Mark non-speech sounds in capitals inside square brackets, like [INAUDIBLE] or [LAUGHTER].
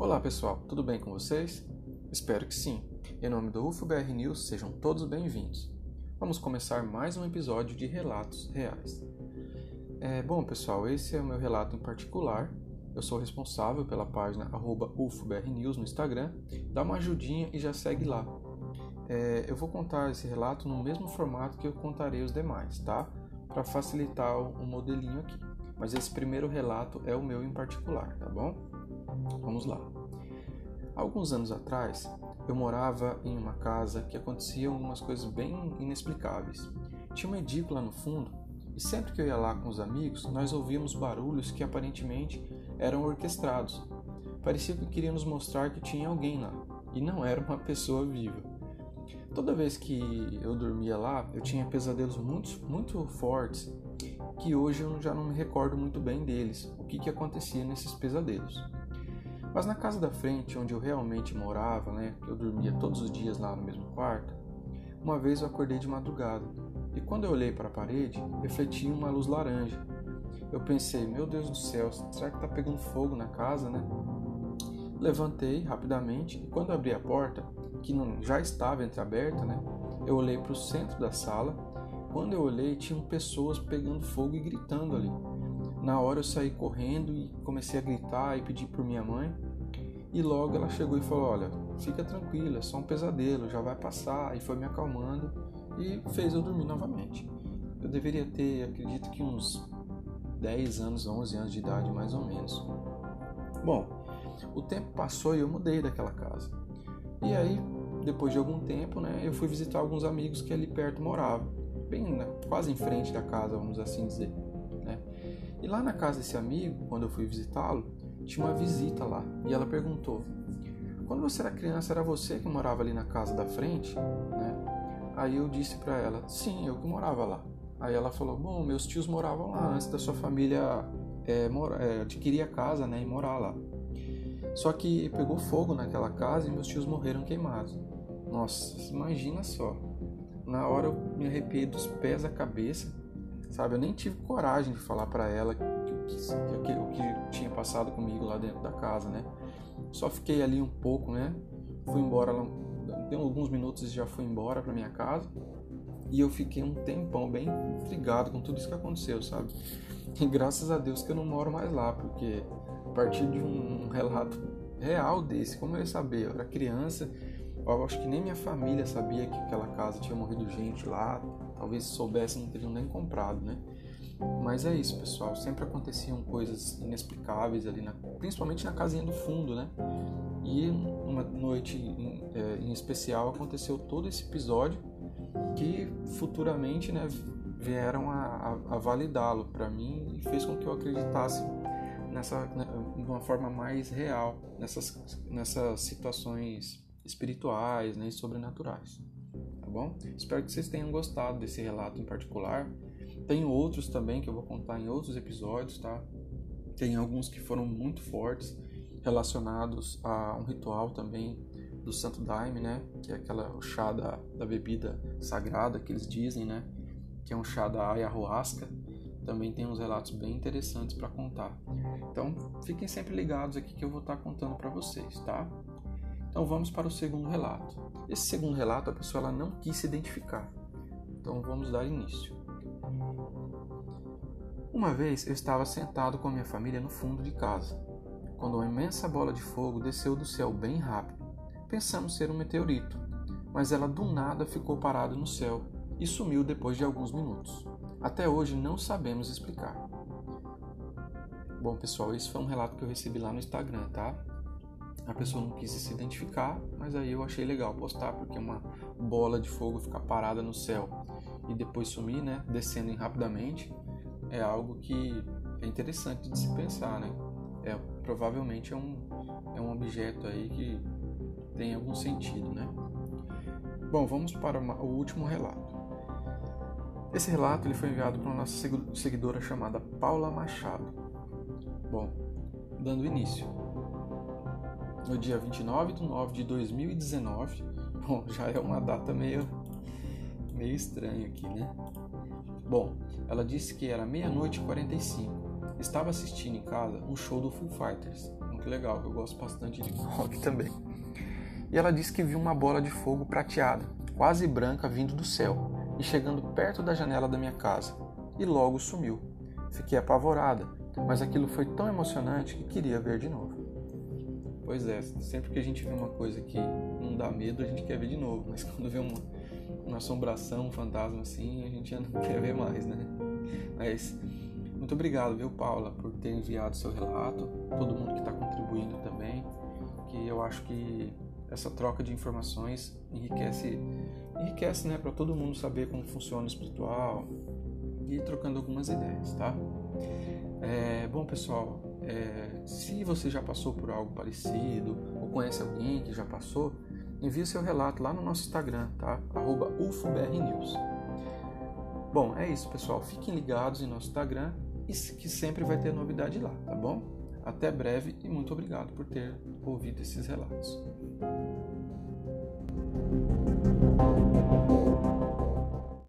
Olá pessoal, tudo bem com vocês? Espero que sim. Em nome do UFBR News, sejam todos bem-vindos. Vamos começar mais um episódio de Relatos Reais. É, bom pessoal, esse é o meu relato em particular. Eu sou responsável pela página UFBR no Instagram. Dá uma ajudinha e já segue lá. É, eu vou contar esse relato no mesmo formato que eu contarei os demais, tá? Para facilitar o modelinho aqui. Mas esse primeiro relato é o meu em particular, tá bom? Vamos lá. Alguns anos atrás, eu morava em uma casa que aconteciam umas coisas bem inexplicáveis. Tinha uma edícula no fundo e sempre que eu ia lá com os amigos, nós ouvíamos barulhos que aparentemente eram orquestrados. Parecia que queriam nos mostrar que tinha alguém lá e não era uma [LAUGHS] pessoa viva. Toda vez que eu dormia lá, eu tinha pesadelos muito, muito fortes que hoje eu já não me recordo muito bem deles, o que, que acontecia nesses pesadelos. Mas na casa da frente, onde eu realmente morava, né, eu dormia todos os dias lá no mesmo quarto, uma vez eu acordei de madrugada e quando eu olhei para a parede, refletia uma luz laranja. Eu pensei, meu Deus do céu, será que está pegando fogo na casa, né? Levantei rapidamente e quando abri a porta, que não, já estava entreaberta, né? Eu olhei para o centro da sala. Quando eu olhei, tinham pessoas pegando fogo e gritando ali. Na hora eu saí correndo e comecei a gritar e pedir por minha mãe. E logo ela chegou e falou: Olha, fica tranquila, é só um pesadelo, já vai passar. E foi me acalmando e fez eu dormir novamente. Eu deveria ter, acredito que uns 10 anos, 11 anos de idade mais ou menos. Bom, o tempo passou e eu mudei daquela casa. E aí, depois de algum tempo, né, eu fui visitar alguns amigos que ali perto moravam, bem quase em frente da casa, vamos assim dizer. Né? E lá na casa desse amigo, quando eu fui visitá-lo, tinha uma visita lá e ela perguntou: Quando você era criança, era você que morava ali na casa da frente? Né? Aí eu disse para ela: Sim, eu que morava lá. Aí ela falou: Bom, meus tios moravam lá antes da sua família é, mora, é, adquirir a casa né, e morar lá. Só que pegou fogo naquela casa e meus tios morreram queimados. Nossa, imagina só. Na hora eu me arrepiei dos pés à cabeça sabe? Eu nem tive coragem de falar para ela o que, que, que tinha passado comigo lá dentro da casa, né? Só fiquei ali um pouco, né? Fui embora, deu alguns minutos e já fui embora para minha casa. E eu fiquei um tempão bem intrigado com tudo isso que aconteceu, sabe? E graças a Deus que eu não moro mais lá, porque a partir de um relato real desse, como eu ia saber? Eu era criança, eu acho que nem minha família sabia que aquela casa tinha morrido gente lá, Talvez se soubessem não teriam nem comprado, né? Mas é isso, pessoal. Sempre aconteciam coisas inexplicáveis ali, na, principalmente na casinha do fundo, né? E uma noite em, é, em especial aconteceu todo esse episódio que futuramente, né, vieram a, a, a validá-lo para mim e fez com que eu acreditasse nessa né, de uma forma mais real nessas nessas situações espirituais, né, e sobrenaturais tá bom? Espero que vocês tenham gostado desse relato em particular. Tem outros também que eu vou contar em outros episódios, tá? Tem alguns que foram muito fortes, relacionados a um ritual também do Santo Daime, né? Que é aquela o chá da, da bebida sagrada que eles dizem, né? Que é um chá da ayahuasca. Também tem uns relatos bem interessantes para contar. Então, fiquem sempre ligados aqui que eu vou estar contando para vocês, tá? Então vamos para o segundo relato. Esse segundo relato a pessoa ela não quis se identificar. Então vamos dar início. Uma vez eu estava sentado com a minha família no fundo de casa, quando uma imensa bola de fogo desceu do céu bem rápido. Pensamos ser um meteorito, mas ela do nada ficou parada no céu e sumiu depois de alguns minutos. Até hoje não sabemos explicar. Bom, pessoal, esse foi um relato que eu recebi lá no Instagram, tá? A pessoa não quis se identificar, mas aí eu achei legal postar, porque uma bola de fogo ficar parada no céu e depois sumir, né, descendo rapidamente, é algo que é interessante de se pensar, né? É, provavelmente é um, é um objeto aí que tem algum sentido, né? Bom, vamos para uma, o último relato. Esse relato ele foi enviado para uma nossa seguidora chamada Paula Machado. Bom, dando início no dia 29 de 9 de 2019. [LAUGHS] Bom, já é uma data meio, meio estranha aqui, né? Bom, ela disse que era meia-noite e 45. Estava assistindo em casa um show do Full Fighters, rock legal, eu gosto bastante de rock [LAUGHS] também. E ela disse que viu uma bola de fogo prateada, quase branca, vindo do céu e chegando perto da janela da minha casa, e logo sumiu. Fiquei apavorada, mas aquilo foi tão emocionante que queria ver de novo. Pois é, sempre que a gente vê uma coisa que não dá medo, a gente quer ver de novo, mas [LAUGHS] quando vê uma, uma assombração, um fantasma assim, a gente já não [LAUGHS] quer ver mais, né? Mas muito obrigado, viu, Paula, por ter enviado seu relato, todo mundo que está contribuindo também, que eu acho que essa troca de informações enriquece, enriquece, né, para todo mundo saber como funciona o espiritual e trocando algumas ideias, tá? É, bom, pessoal, é, se você já passou por algo parecido ou conhece alguém que já passou, envie seu relato lá no nosso Instagram, tá? UFOBRNews. Bom, é isso, pessoal. Fiquem ligados em nosso Instagram e que sempre vai ter novidade lá, tá bom? Até breve e muito obrigado por ter ouvido esses relatos.